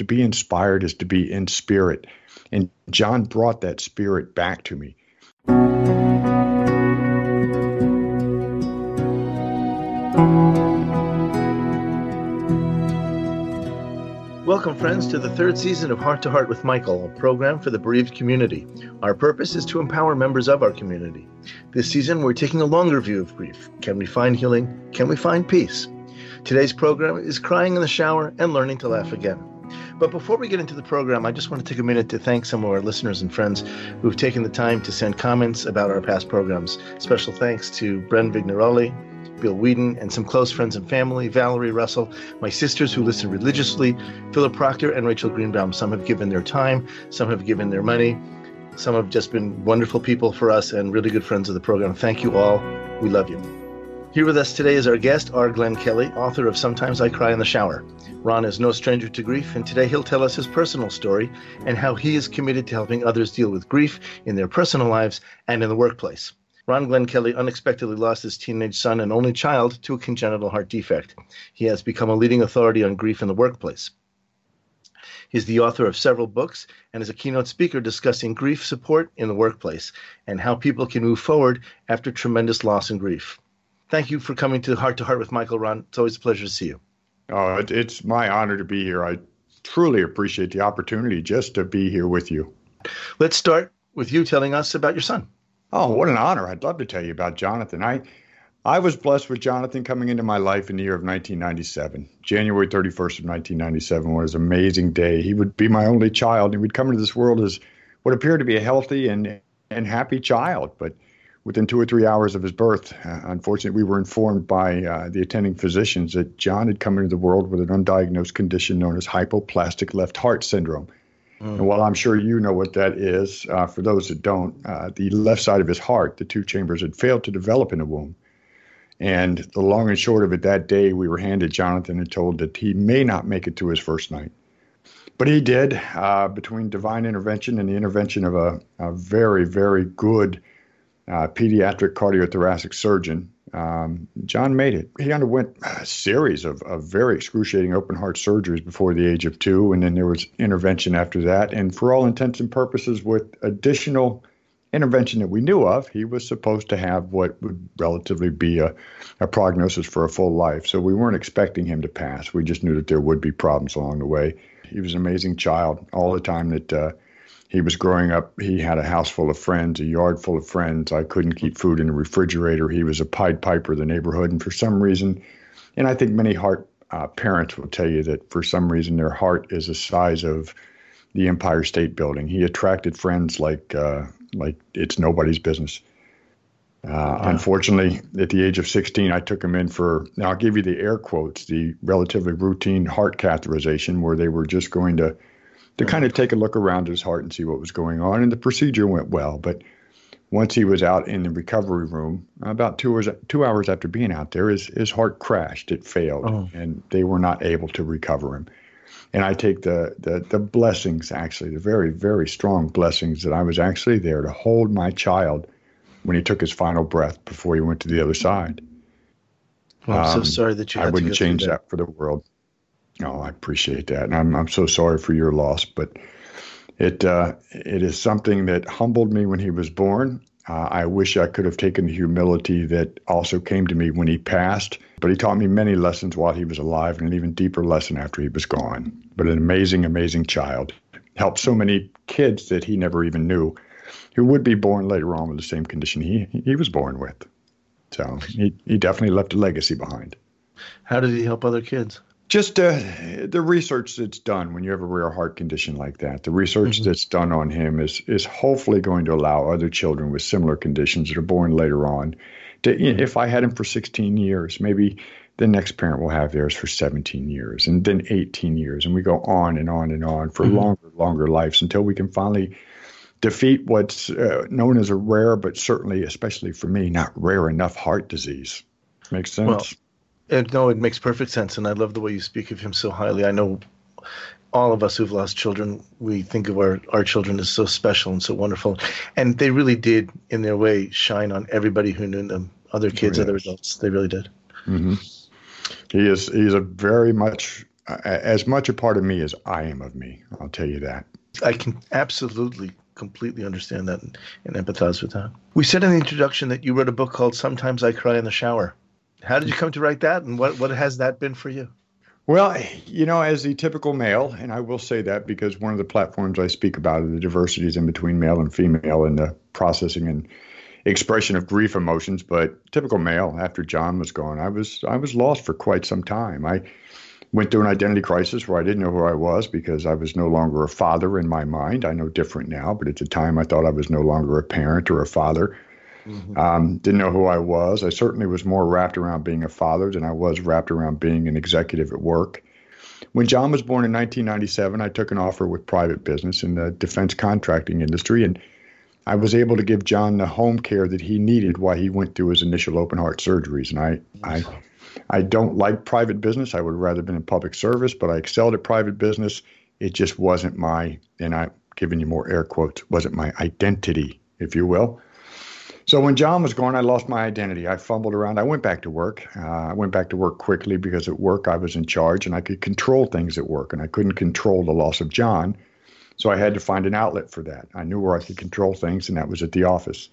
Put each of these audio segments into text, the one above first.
To be inspired is to be in spirit. And John brought that spirit back to me. Welcome, friends, to the third season of Heart to Heart with Michael, a program for the bereaved community. Our purpose is to empower members of our community. This season, we're taking a longer view of grief. Can we find healing? Can we find peace? Today's program is Crying in the Shower and Learning to Laugh Again. But before we get into the program, I just want to take a minute to thank some of our listeners and friends who've taken the time to send comments about our past programs. Special thanks to Bren Vignaroli, Bill Whedon, and some close friends and family, Valerie Russell, my sisters who listen religiously, Philip Proctor, and Rachel Greenbaum. Some have given their time, some have given their money, some have just been wonderful people for us and really good friends of the program. Thank you all. We love you. Here with us today is our guest, R. Glenn Kelly, author of Sometimes I Cry in the Shower. Ron is no stranger to grief, and today he'll tell us his personal story and how he is committed to helping others deal with grief in their personal lives and in the workplace. Ron Glenn Kelly unexpectedly lost his teenage son and only child to a congenital heart defect. He has become a leading authority on grief in the workplace. He's the author of several books and is a keynote speaker discussing grief support in the workplace and how people can move forward after tremendous loss and grief. Thank you for coming to Heart to Heart with Michael Ron. It's always a pleasure to see you. Oh, it's my honor to be here. I truly appreciate the opportunity just to be here with you. Let's start with you telling us about your son. Oh, what an honor. I'd love to tell you about Jonathan. I I was blessed with Jonathan coming into my life in the year of 1997. January 31st of 1997 was an amazing day. He would be my only child. He would come into this world as what appeared to be a healthy and, and happy child. But within two or three hours of his birth, uh, unfortunately, we were informed by uh, the attending physicians that John had come into the world with an undiagnosed condition known as hypoplastic left heart syndrome. Mm. And while I'm sure you know what that is, uh, for those that don't, uh, the left side of his heart, the two chambers had failed to develop in the womb. And the long and short of it, that day we were handed Jonathan and told that he may not make it to his first night. But he did, uh, between divine intervention and the intervention of a, a very, very good uh, pediatric cardiothoracic surgeon. Um, John made it. He underwent a series of, of very excruciating open heart surgeries before the age of two, and then there was intervention after that. And for all intents and purposes, with additional intervention that we knew of, he was supposed to have what would relatively be a, a prognosis for a full life. So we weren't expecting him to pass. We just knew that there would be problems along the way. He was an amazing child all the time that. Uh, he was growing up. He had a house full of friends, a yard full of friends. I couldn't keep food in the refrigerator. He was a Pied Piper of the neighborhood. And for some reason, and I think many heart uh, parents will tell you that for some reason their heart is the size of the Empire State Building. He attracted friends like uh, like it's nobody's business. Uh, yeah. Unfortunately, at the age of 16, I took him in for, now I'll give you the air quotes, the relatively routine heart catheterization, where they were just going to to kind of take a look around his heart and see what was going on. And the procedure went well. But once he was out in the recovery room, about two hours two hours after being out there, his his heart crashed. It failed, oh. and they were not able to recover him. And I take the, the the blessings, actually, the very very strong blessings that I was actually there to hold my child when he took his final breath before he went to the other side. Well, I'm um, so sorry that you. I wouldn't change that. that for the world. Oh, I appreciate that, and I'm I'm so sorry for your loss, but it uh, it is something that humbled me when he was born. Uh, I wish I could have taken the humility that also came to me when he passed, but he taught me many lessons while he was alive, and an even deeper lesson after he was gone. But an amazing, amazing child helped so many kids that he never even knew, who would be born later on with the same condition he he was born with. So he he definitely left a legacy behind. How did he help other kids? Just uh, the research that's done when you have a rare heart condition like that, the research mm-hmm. that's done on him is is hopefully going to allow other children with similar conditions that are born later on to. Mm-hmm. If I had him for 16 years, maybe the next parent will have theirs for 17 years, and then 18 years, and we go on and on and on for mm-hmm. longer, longer lives until we can finally defeat what's uh, known as a rare, but certainly, especially for me, not rare enough heart disease. Makes sense. Well, and no, it makes perfect sense, and I love the way you speak of him so highly. I know all of us who've lost children, we think of our, our children as so special and so wonderful. And they really did, in their way, shine on everybody who knew them other kids, other adults. They really did. Mm-hmm. He is he's a very much as much a part of me as I am of me. I'll tell you that. I can absolutely, completely understand that and, and empathize with that. We said in the introduction that you wrote a book called Sometimes I Cry in the Shower. How did you come to write that, and what, what has that been for you? Well, you know, as the typical male, and I will say that because one of the platforms I speak about are the diversities in between male and female in the processing and expression of grief emotions. But typical male, after John was gone, I was I was lost for quite some time. I went through an identity crisis where I didn't know who I was because I was no longer a father in my mind. I know different now, but at the time I thought I was no longer a parent or a father. Mm-hmm. Um, didn't know who I was. I certainly was more wrapped around being a father than I was wrapped around being an executive at work. When John was born in 1997, I took an offer with private business in the defense contracting industry, and I was able to give John the home care that he needed while he went through his initial open heart surgeries. And I, I, I don't like private business. I would rather have been in public service, but I excelled at private business. It just wasn't my, and I'm giving you more air quotes, wasn't my identity, if you will. So when John was gone, I lost my identity. I fumbled around. I went back to work. Uh, I went back to work quickly because at work I was in charge and I could control things at work, and I couldn't control the loss of John. So I had to find an outlet for that. I knew where I could control things, and that was at the office.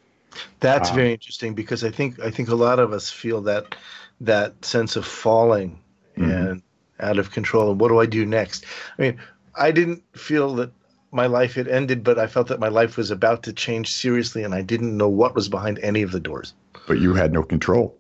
That's um, very interesting because I think I think a lot of us feel that that sense of falling mm-hmm. and out of control. And what do I do next? I mean, I didn't feel that my life had ended, but I felt that my life was about to change seriously, and I didn't know what was behind any of the doors. But you had no control.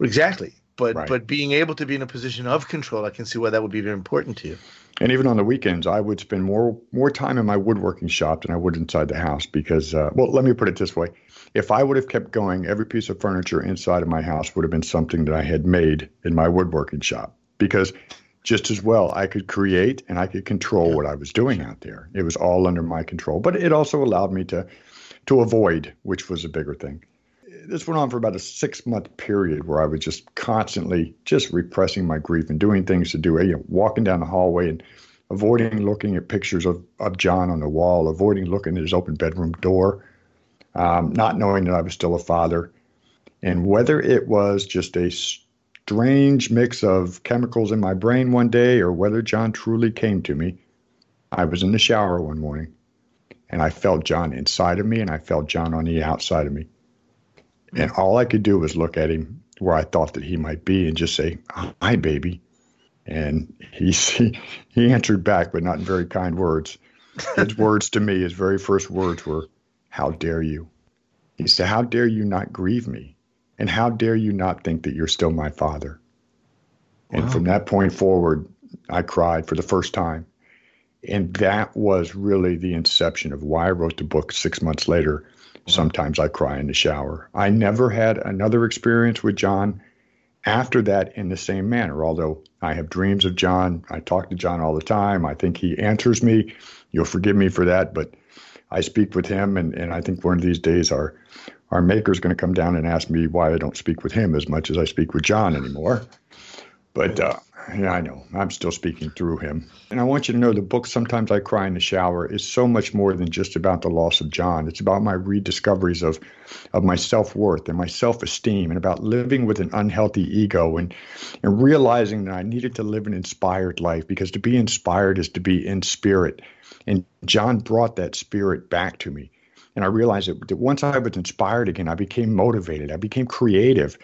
Exactly. But right. but being able to be in a position of control, I can see why that would be very important to you. And even on the weekends, I would spend more more time in my woodworking shop than I would inside the house because, uh, well, let me put it this way: if I would have kept going, every piece of furniture inside of my house would have been something that I had made in my woodworking shop because just as well. I could create and I could control what I was doing out there. It was all under my control, but it also allowed me to to avoid, which was a bigger thing. This went on for about a six month period where I was just constantly just repressing my grief and doing things to do, you know, walking down the hallway and avoiding looking at pictures of, of John on the wall, avoiding looking at his open bedroom door, um, not knowing that I was still a father. And whether it was just a strange mix of chemicals in my brain one day or whether John truly came to me. I was in the shower one morning and I felt John inside of me and I felt John on the outside of me. And all I could do was look at him where I thought that he might be and just say, Hi, baby. And he, he, he answered back, but not in very kind words. His words to me, his very first words were, How dare you? He said, How dare you not grieve me? And how dare you not think that you're still my father? Wow. And from that point forward, I cried for the first time. And that was really the inception of why I wrote the book six months later. Sometimes I cry in the shower. I never had another experience with John after that in the same manner, although I have dreams of John. I talk to John all the time. I think he answers me. You'll forgive me for that, but I speak with him, and, and I think one of these days our our maker's going to come down and ask me why I don't speak with him as much as I speak with John anymore. But uh, yeah, I know I'm still speaking through him. And I want you to know the book Sometimes I Cry in the Shower is so much more than just about the loss of John. It's about my rediscoveries of of my self-worth and my self-esteem and about living with an unhealthy ego and and realizing that I needed to live an inspired life because to be inspired is to be in spirit. And John brought that spirit back to me. And I realized that, that once I was inspired again, I became motivated. I became creative.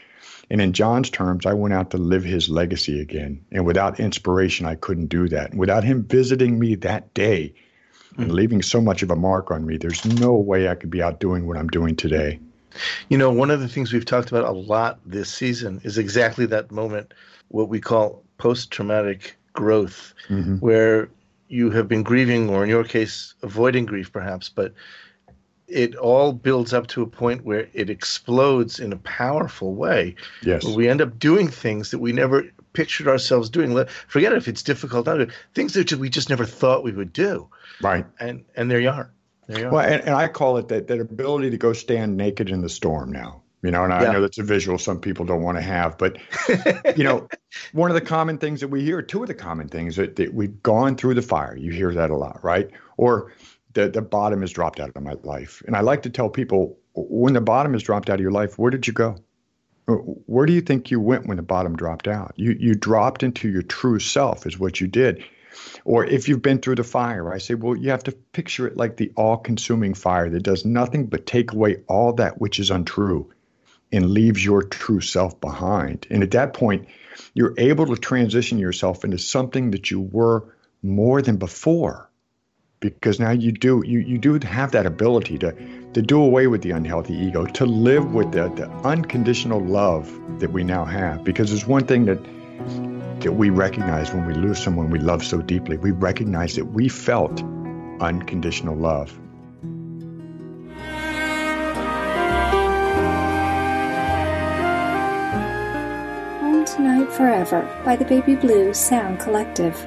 And in John's terms, I went out to live his legacy again. And without inspiration, I couldn't do that. Without him visiting me that day and mm. leaving so much of a mark on me, there's no way I could be out doing what I'm doing today. You know, one of the things we've talked about a lot this season is exactly that moment, what we call post traumatic growth, mm-hmm. where you have been grieving, or in your case, avoiding grief perhaps, but it all builds up to a point where it explodes in a powerful way. Yes. we end up doing things that we never pictured ourselves doing. Forget if it's difficult. Things that we just never thought we would do. Right. And and there you are. There you are. Well, and, and I call it that that ability to go stand naked in the storm now. You know, and I yeah. know that's a visual some people don't want to have, but you know, one of the common things that we hear, two of the common things that, that we've gone through the fire. You hear that a lot, right? Or the, the bottom has dropped out of my life. And I like to tell people when the bottom has dropped out of your life, where did you go? Where do you think you went when the bottom dropped out? You you dropped into your true self is what you did. Or if you've been through the fire, I say, well, you have to picture it like the all-consuming fire that does nothing but take away all that which is untrue and leaves your true self behind. And at that point, you're able to transition yourself into something that you were more than before because now you do you, you do have that ability to to do away with the unhealthy ego to live with the, the unconditional love that we now have. Because there's one thing that that we recognize when we lose someone we love so deeply. We recognize that we felt unconditional love. Home Tonight Forever by the Baby Blue Sound Collective.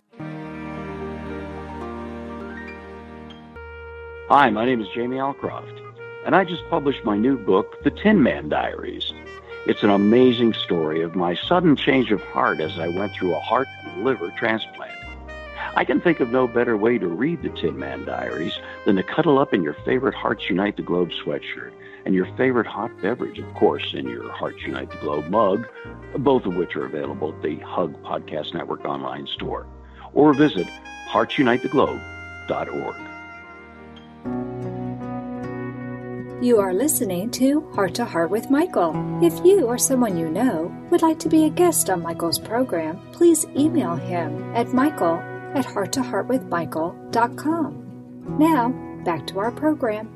Hi, my name is Jamie Alcroft, and I just published my new book, The Tin Man Diaries. It's an amazing story of my sudden change of heart as I went through a heart and liver transplant. I can think of no better way to read The Tin Man Diaries than to cuddle up in your favorite Hearts Unite the Globe sweatshirt and your favorite hot beverage, of course, in your Hearts Unite the Globe mug, both of which are available at the Hug Podcast Network online store, or visit heartsunitetheglobe.org. You are listening to Heart to Heart with Michael. If you or someone you know would like to be a guest on Michael's program, please email him at michael at hearttoheartwithmichael.com. Now, back to our program.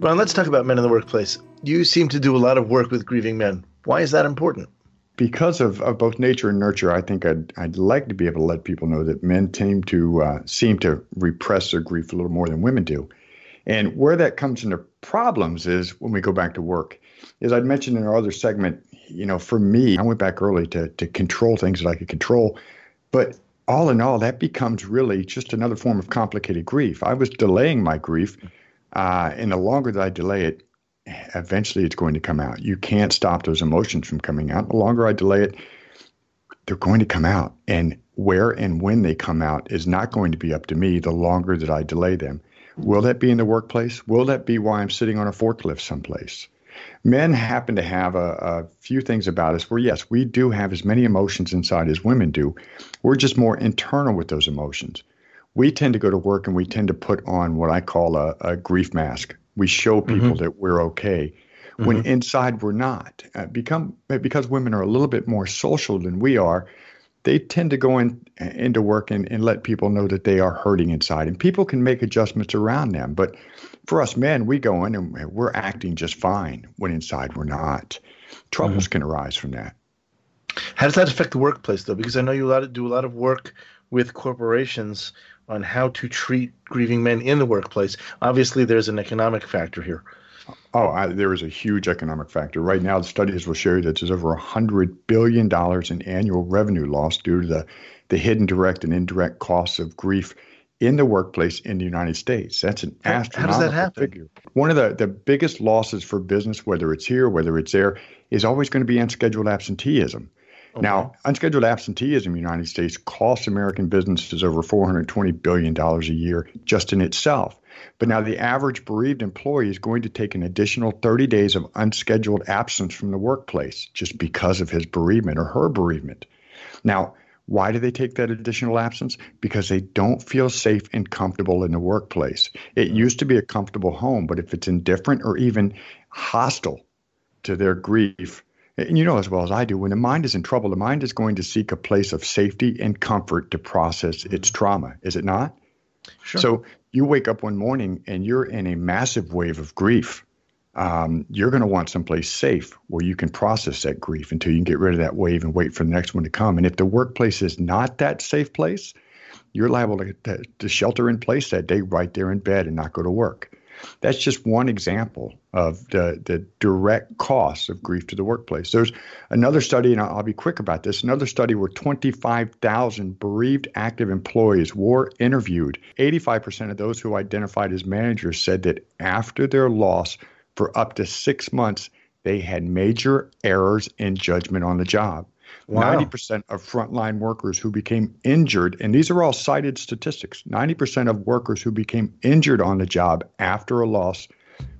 Ron, let's talk about men in the workplace. You seem to do a lot of work with grieving men. Why is that important? Because of, of both nature and nurture, I think I'd, I'd like to be able to let people know that men seem to uh, seem to repress their grief a little more than women do. And where that comes into problems is when we go back to work. As I'd mentioned in our other segment, you know, for me, I went back early to to control things that I could control. But all in all, that becomes really just another form of complicated grief. I was delaying my grief, uh, and the longer that I delay it, eventually it's going to come out. You can't stop those emotions from coming out. The longer I delay it, they're going to come out. And where and when they come out is not going to be up to me the longer that I delay them. Will that be in the workplace? Will that be why I'm sitting on a forklift someplace? Men happen to have a, a, few things about us where, yes, we do have as many emotions inside as women do. We're just more internal with those emotions. We tend to go to work and we tend to put on what I call a, a grief mask. We show people mm-hmm. that we're okay when mm-hmm. inside we're not. Uh, become because women are a little bit more social than we are they tend to go in into work and, and let people know that they are hurting inside and people can make adjustments around them. But for us men we go in and we're acting just fine when inside we're not. Troubles mm-hmm. can arise from that. How does that affect the workplace though? Because i know you do a lot of work with corporations on how to treat grieving men in the workplace. Obviously there's an economic factor here Oh, I, there is a huge economic factor. Right now, the studies will show you that there's over $100 billion in annual revenue loss due to the, the hidden direct and indirect costs of grief in the workplace in the United States. That's an astronomical how does that happen? figure. One of the, the biggest losses for business, whether it's here, whether it's there, is always going to be unscheduled absenteeism. Okay. Now, unscheduled absenteeism in the United States costs American businesses over $420 billion a year just in itself. But now the average bereaved employee is going to take an additional 30 days of unscheduled absence from the workplace just because of his bereavement or her bereavement. Now, why do they take that additional absence? Because they don't feel safe and comfortable in the workplace. It mm-hmm. used to be a comfortable home, but if it's indifferent or even hostile to their grief, and you know as well as I do, when the mind is in trouble, the mind is going to seek a place of safety and comfort to process its mm-hmm. trauma, is it not? Sure. So you wake up one morning and you're in a massive wave of grief. Um, you're going to want someplace safe where you can process that grief until you can get rid of that wave and wait for the next one to come. And if the workplace is not that safe place, you're liable to, to, to shelter in place that day right there in bed and not go to work. That's just one example of the, the direct costs of grief to the workplace. There's another study, and I'll be quick about this another study where 25,000 bereaved active employees were interviewed. 85% of those who identified as managers said that after their loss for up to six months, they had major errors in judgment on the job. Wow. 90% of frontline workers who became injured, and these are all cited statistics 90% of workers who became injured on the job after a loss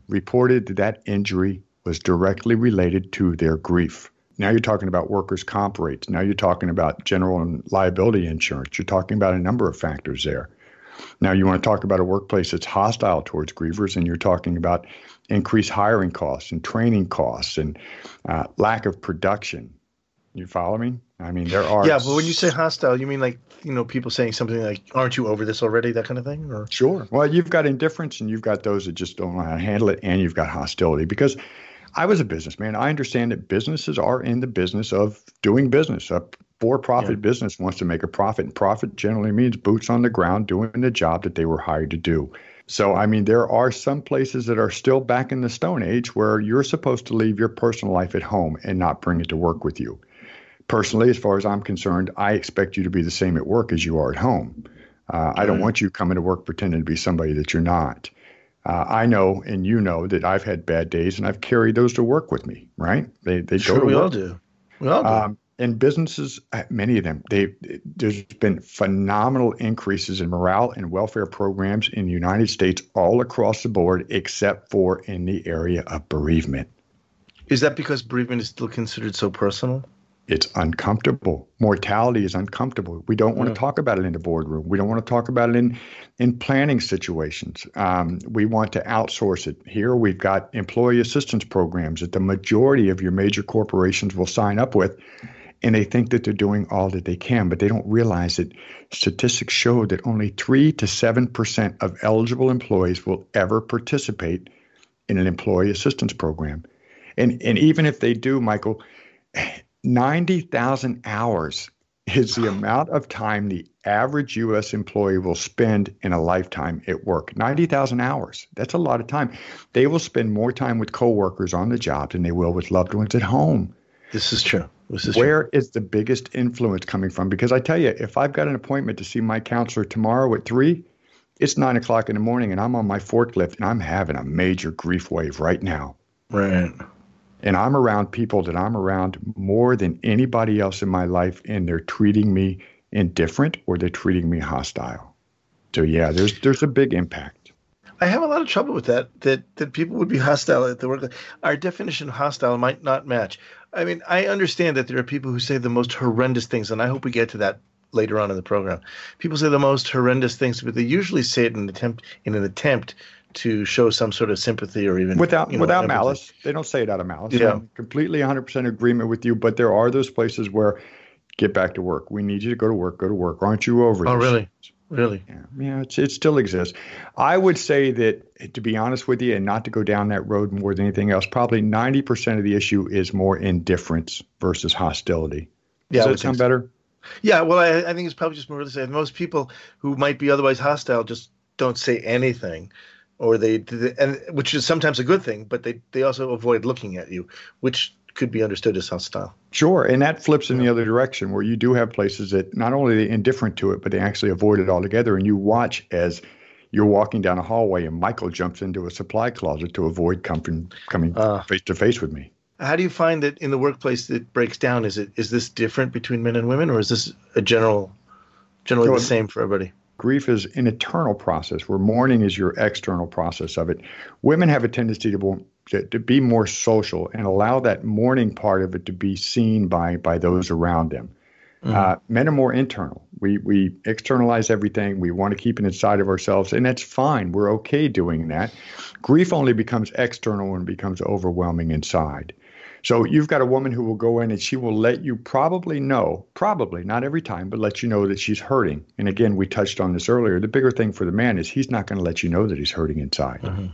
reported that that injury was directly related to their grief. Now you're talking about workers' comp rates. Now you're talking about general and liability insurance. You're talking about a number of factors there. Now you want to talk about a workplace that's hostile towards grievers, and you're talking about increased hiring costs and training costs and uh, lack of production you follow me? I mean, there are. Yeah, but when you say hostile, you mean like you know people saying something like, "Aren't you over this already?" That kind of thing, or sure. Well, you've got indifference, and you've got those that just don't know how to handle it, and you've got hostility. Because I was a businessman. I understand that businesses are in the business of doing business. A for-profit yeah. business wants to make a profit, and profit generally means boots on the ground doing the job that they were hired to do. So, I mean, there are some places that are still back in the Stone Age where you're supposed to leave your personal life at home and not bring it to work with you personally, as far as I'm concerned, I expect you to be the same at work as you are at home. Uh, I don't want you coming to work pretending to be somebody that you're not. Uh, I know, and you know, that I've had bad days, and I've carried those to work with me. Right? They they sure, go to we work. all do. We all do. Um, and businesses, uh, many of them, they there's been phenomenal increases in morale and welfare programs in the United States all across the board, except for in the area of bereavement. Is that because bereavement is still considered so personal? It's uncomfortable. Mortality is uncomfortable. We don't want to talk about it in the boardroom. We don't want to talk about it in in planning situations. Um, we want to outsource it. Here we've got employee assistance programs that the majority of your major corporations will sign up with, and they think that they're doing all that they can, but they don't realize that statistics show that only three to seven percent of eligible employees will ever participate in an employee assistance program. And and even if they do, Michael 90,000 hours is the amount of time the average U.S. employee will spend in a lifetime at work. 90,000 hours. That's a lot of time. They will spend more time with coworkers on the job than they will with loved ones at home. This is true. This is Where true. is the biggest influence coming from? Because I tell you, if I've got an appointment to see my counselor tomorrow at three, it's nine o'clock in the morning and I'm on my forklift and I'm having a major grief wave right now. Right and I'm around people that I'm around more than anybody else in my life, and they're treating me indifferent or they're treating me hostile. So yeah, there's there's a big impact. I have a lot of trouble with that. That that people would be hostile at the work. Our definition of hostile might not match. I mean, I understand that there are people who say the most horrendous things, and I hope we get to that later on in the program. People say the most horrendous things, but they usually say it in an attempt in an attempt to show some sort of sympathy or even without you know, without empathy. malice. They don't say it out of malice. Yeah. I'm completely 100% agreement with you, but there are those places where get back to work. We need you to go to work. Go to work. Aren't you over? Oh, really? Really? Yeah, yeah it still exists. I would say that, to be honest with you, and not to go down that road more than anything else, probably 90% of the issue is more indifference versus hostility. Does yeah, that sound better? Yeah, well, I, I, think it's probably just more to say most people who might be otherwise hostile just don't say anything or they and which is sometimes a good thing, but they they also avoid looking at you, which could be understood as hostile. Sure, and that flips in the other direction where you do have places that not only are indifferent to it, but they actually avoid it altogether, and you watch as you're walking down a hallway and Michael jumps into a supply closet to avoid coming coming uh, face to face with me. How do you find that in the workplace that breaks down? Is it is this different between men and women, or is this a general generally so the same for everybody? Grief is an internal process where mourning is your external process of it. Women have a tendency to, to, to be more social and allow that mourning part of it to be seen by, by those around them. Mm-hmm. Uh, men are more internal. We, we externalize everything. We want to keep it inside of ourselves, and that's fine. We're okay doing that. Grief only becomes external when it becomes overwhelming inside. So you've got a woman who will go in and she will let you probably know, probably not every time, but let you know that she's hurting. And again, we touched on this earlier. The bigger thing for the man is he's not going to let you know that he's hurting inside. Mm-hmm.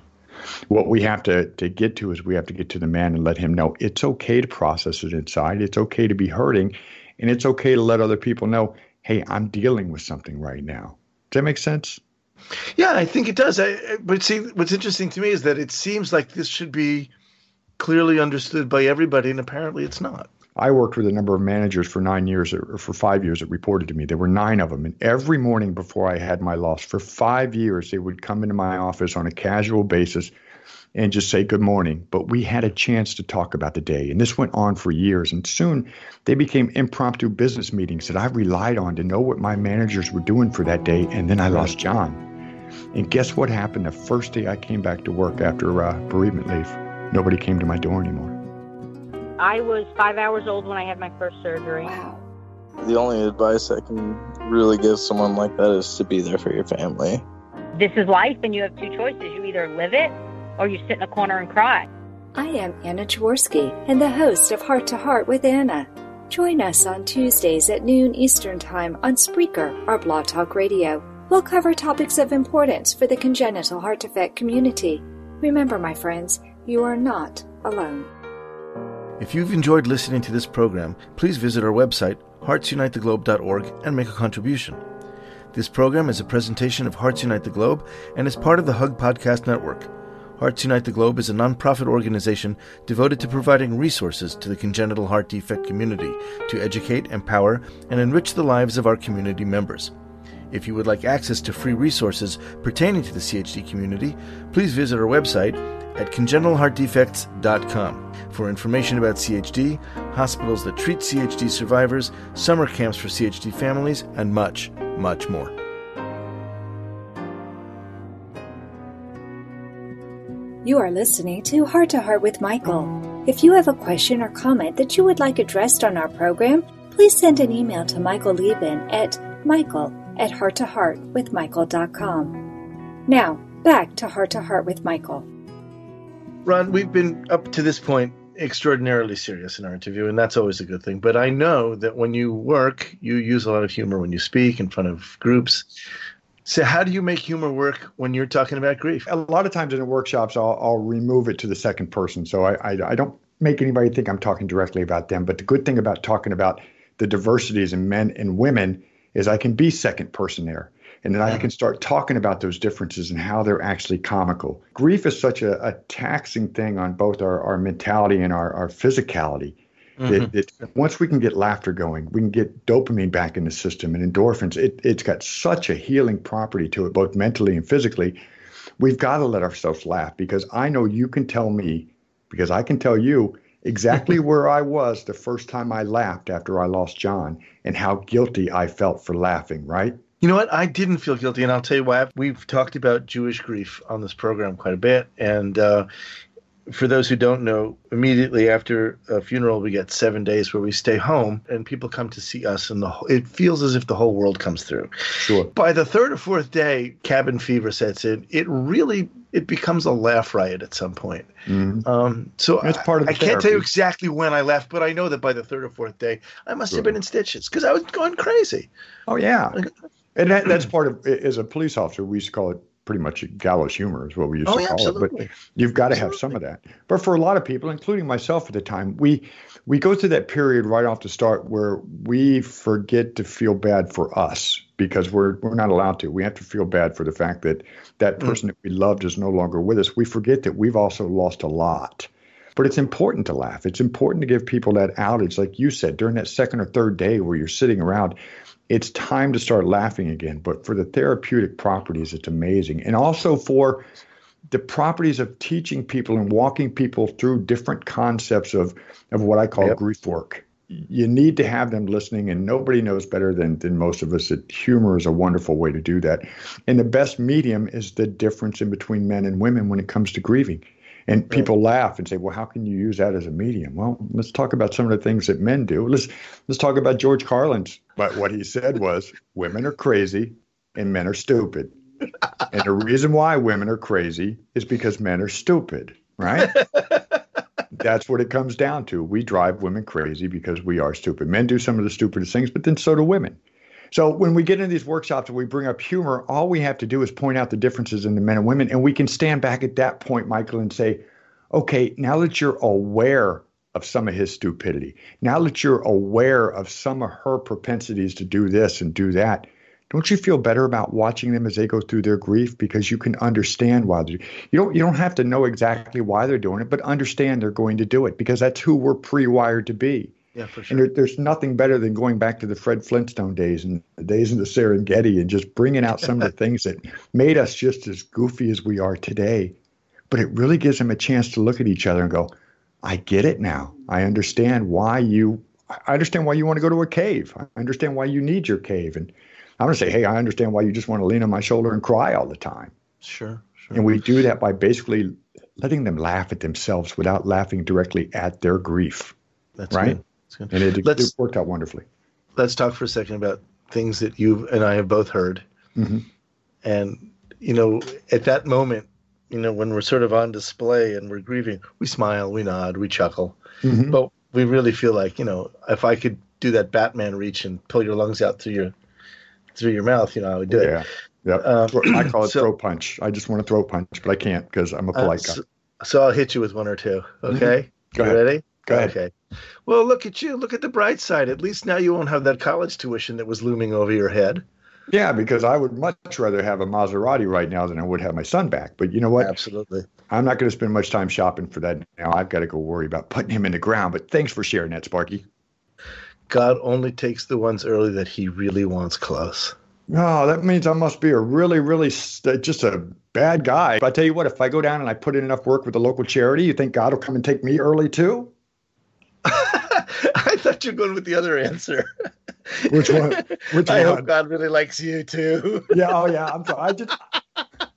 What we have to, to get to is we have to get to the man and let him know it's okay to process it inside. It's okay to be hurting. And it's okay to let other people know, hey, I'm dealing with something right now. Does that make sense? Yeah, I think it does. I, but see, what's interesting to me is that it seems like this should be clearly understood by everybody, and apparently it's not. I worked with a number of managers for nine years or for five years that reported to me. There were nine of them. And every morning before I had my loss, for five years, they would come into my office on a casual basis and just say good morning. But we had a chance to talk about the day. And this went on for years. And soon they became impromptu business meetings that I relied on to know what my managers were doing for that day. And then I lost John. And guess what happened the first day I came back to work after uh, bereavement leave? Nobody came to my door anymore. I was five hours old when I had my first surgery. Wow. The only advice I can really give someone like that is to be there for your family. This is life, and you have two choices. You either live it or you sit in a corner and cry. I am Anna Jaworski and the host of Heart to Heart with Anna. Join us on Tuesdays at noon Eastern Time on Spreaker or Blog Talk Radio. We'll cover topics of importance for the congenital heart defect community. Remember, my friends, you are not alone. If you've enjoyed listening to this program, please visit our website, heartsunitetheglobe.org, and make a contribution. This program is a presentation of Hearts Unite the Globe and is part of the Hug Podcast Network. Hearts Unite the Globe is a nonprofit organization devoted to providing resources to the congenital heart defect community to educate, empower, and enrich the lives of our community members. If you would like access to free resources pertaining to the CHD community, please visit our website at congenitalheartdefects.com for information about CHD, hospitals that treat CHD survivors, summer camps for CHD families, and much, much more. You are listening to Heart to Heart with Michael. If you have a question or comment that you would like addressed on our program, please send an email to Michael Lieben at michael at hearttoheartwithmichael.com. Now, back to Heart to Heart with Michael. Ron, we've been up to this point extraordinarily serious in our interview, and that's always a good thing. But I know that when you work, you use a lot of humor when you speak in front of groups. So, how do you make humor work when you're talking about grief? A lot of times in workshops, I'll, I'll remove it to the second person. So I, I, I don't make anybody think I'm talking directly about them. But the good thing about talking about the diversities in men and women is I can be second person there. And then I can start talking about those differences and how they're actually comical. Grief is such a, a taxing thing on both our, our mentality and our, our physicality. That, that mm-hmm. once we can get laughter going, we can get dopamine back in the system and endorphins. It, it's got such a healing property to it, both mentally and physically. We've got to let ourselves laugh because I know you can tell me, because I can tell you exactly where I was the first time I laughed after I lost John and how guilty I felt for laughing, right? You know what? I didn't feel guilty, and I'll tell you why. We've talked about Jewish grief on this program quite a bit, and uh, for those who don't know, immediately after a funeral, we get seven days where we stay home, and people come to see us, and the whole, it feels as if the whole world comes through. Sure. By the third or fourth day, cabin fever sets in. It really it becomes a laugh riot at some point. Mhm. Um, so It's part of I, the I can't tell you exactly when I left, but I know that by the third or fourth day, I must have been in stitches because I was going crazy. Oh yeah, and that, that's part of. As a police officer, we used to call it pretty much gallows humor, is what we used Oh, to yeah, call it. But you've got to have some of that. But for a lot of people, including myself at the time, we we go through that period right off the start where we forget to feel bad for us because we're we're not allowed to. We have to feel bad for the fact that that Mm. person that we loved is no longer with us. We forget that we've also lost a lot. But it's important to laugh. It's important to give people that outage, like you said, during that second or third day where you're sitting around. It's time to start laughing again. But for the therapeutic properties, it's amazing. And also for the properties of teaching people and walking people through different concepts of, of what I call Yep. grief work. You need to have them listening, and nobody knows better than, than most of us that humor is a wonderful way to do that. And the best medium is the difference in between men and women when it comes to grieving. And people laugh and say, "Well, how can you use that as a medium?" Well, let's talk about some of the things that men do. Let's let's talk about George Carlin's. But what he said was, "Women are crazy and men are stupid." and the reason why women are crazy is because men are stupid, right? That's what it comes down to. We drive women crazy because we are stupid. Men do some of the stupidest things, but then so do women. So when we get into these workshops and we bring up humor, all we have to do is point out the differences in the men and women, and we can stand back at that point, Michael, and say, okay, now that you're aware of some of his stupidity, now that you're aware of some of her propensities to do this and do that, don't you feel better about watching them as they go through their grief because you can understand why they you don't you don't have to know exactly why they're doing it, but understand they're going to do it because that's who we're pre-wired to be. Yeah, for And sure. there, there's nothing better than going back to the Fred Flintstone days and the days in the Serengeti and just bringing out some of the things that made us just as goofy as we are today. But it really gives them a chance to look at each other and go, I get it now. I understand why you I understand why you want to go to a cave. I understand why you need your cave. And I'm going to say, hey, I understand why you just want to lean on my shoulder and cry all the time. Sure, sure. And we do that by basically letting them laugh at themselves without laughing directly at their grief. That's right? good. And it, it Let's- worked out wonderfully. Let's talk for a second about things that you and I have both heard. Mhm. And, you know, at that moment, you know, when we're sort of on display and we're grieving, we smile, we nod, we chuckle. Mhm. But we really feel like, you know, if I could do that Batman reach and pull your lungs out through your through your mouth, you know, I would do it. Yeah. Um, I call it so- throat punch. I just want to throat punch, but I can't because I'm a Uh, polite guy. so, so I'll hit you with one or two. Okay. Go you ahead. ready? Go ahead. Okay. Well, look at you. Look at the bright side. At least now you won't have that college tuition that was looming over your head. Yeah, because I would much rather have a Maserati right now than I would have my son back. But you know what? Absolutely. I'm not going to spend much time shopping for that now. I've got to go worry about putting him in the ground. But thanks for sharing that, Sparky. God only takes the ones early that he really wants close. Oh, that means I must be a really, really st- uh, just a bad guy. But I tell you what, if I go down and I put in enough work with the local charity, you think God will come and take me early too? I thought you were going with the other answer. Which one? Which I one? hope God really likes you too. Yeah, oh yeah. I'm sorry. I just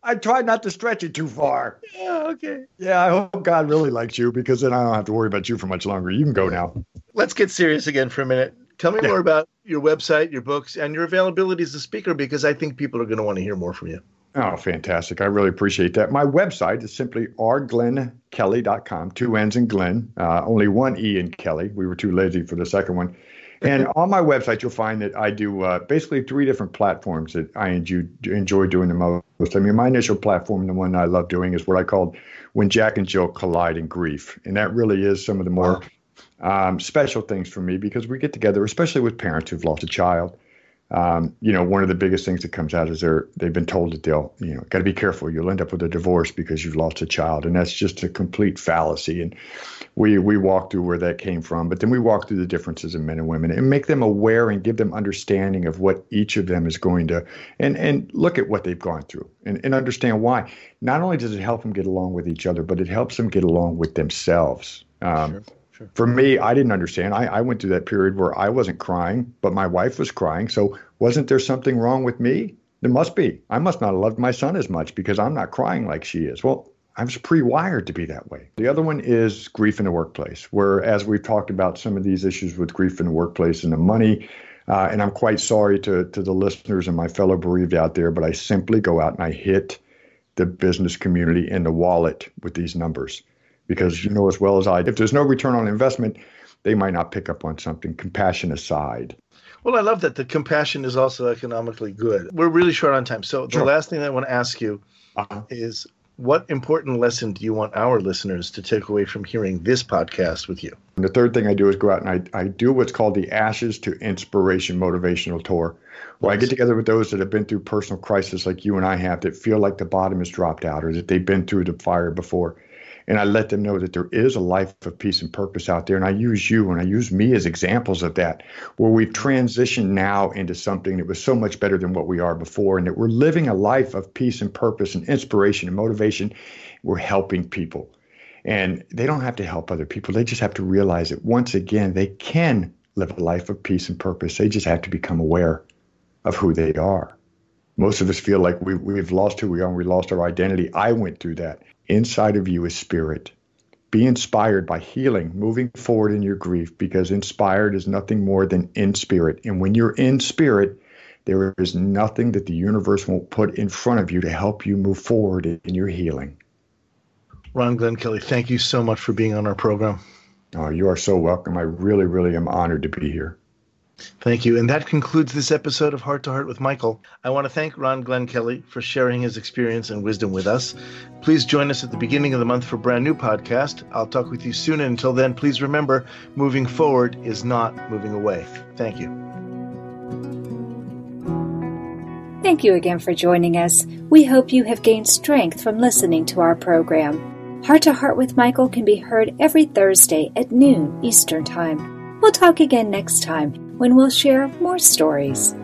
I tried not to stretch it too far. yeah, okay. Yeah, I hope God really likes you because then I don't have to worry about you for much longer. You can go now. Let's get serious again for a minute. Tell me Yeah. more about your website, your books, and your availability as a speaker because I think people are going to want to hear more from you. Oh, fantastic. I really appreciate that. My website is simply rglennkelly.com, two N's in Glenn, uh, only one E in Kelly. We were too lazy for the second one. And on my website, you'll find that I do uh, basically three different platforms that I enjoy, doing the most. I mean, my initial platform, the one I love doing, is what I called When Jack and Jill Collide in Grief. And that really is some of the more um, special things for me because we get together, especially with parents who've lost a child. Um, you know, one of the biggest things that comes out is they're they've been told that they'll, you know, got to be careful. You'll end up with a divorce because you've lost a child, and that's just a complete fallacy. And we we walk through where that came from, but then we walk through the differences in men and women and make them aware and give them understanding of what each of them is going to, and and look at what they've gone through and and understand why. Not only does it help them get along with each other, but it helps them get along with themselves. Um, Sure, sure. for me, I didn't understand. I, I went through that period where I wasn't crying, but my wife was crying. So wasn't there something wrong with me? There must be. I must not have loved my son as much because I'm not crying like she is. Well, I was pre-wired to be that way. The other one is grief in the workplace, where as we've talked about some of these issues with grief in the workplace and the money, uh, and I'm quite sorry to to the listeners and my fellow bereaved out there, but I simply go out and I hit the business community in the wallet with these numbers because you know as well as I, if there's no return on investment, they might not pick up on something. Compassion aside. Well, I love that the compassion is also economically good. We're really short on time. So, the Sure. last thing I want to ask you Uh-huh. is what important lesson do you want our listeners to take away from hearing this podcast with you? And the third thing I do is go out and I, I do what's called the Ashes to Inspiration Motivational Tour, where I get together with those that have been through personal crisis like you and I have that feel like the bottom has dropped out or that they've been through the fire before. And I let them know that there is a life of peace and purpose out there. And I use you and I use me as examples of that, where we've transitioned now into something that was so much better than what we are before, and that we're living a life of peace and purpose and inspiration and motivation. We're helping people. And they don't have to help other people. They just have to realize that once again, they can live a life of peace and purpose. They just have to become aware of who they are. Most of us feel like we, we've lost who we are and we lost our identity. I went through that. Inside of you is spirit. Be inspired by healing, moving forward in your grief, because inspired is nothing more than in spirit. And when you're in spirit, there is nothing that the universe won't put in front of you to help you move forward in your healing. Ron Glenn Kelly, thank you so much for being on our program. Oh, you are so welcome. I really, really am honored to be here. Thank you. And that concludes this episode of Heart to Heart with Michael. I want to thank Ron Glenn Kelly for sharing his experience and wisdom with us. Please join us at the beginning of the month for a brand new podcast. I'll talk with you soon. And until then, please remember moving forward is not moving away. Thank you. Thank you again for joining us. We hope you have gained strength from listening to our program. Heart to Heart with Michael can be heard every Thursday at noon Eastern Time. We'll talk again next time when we'll share more stories.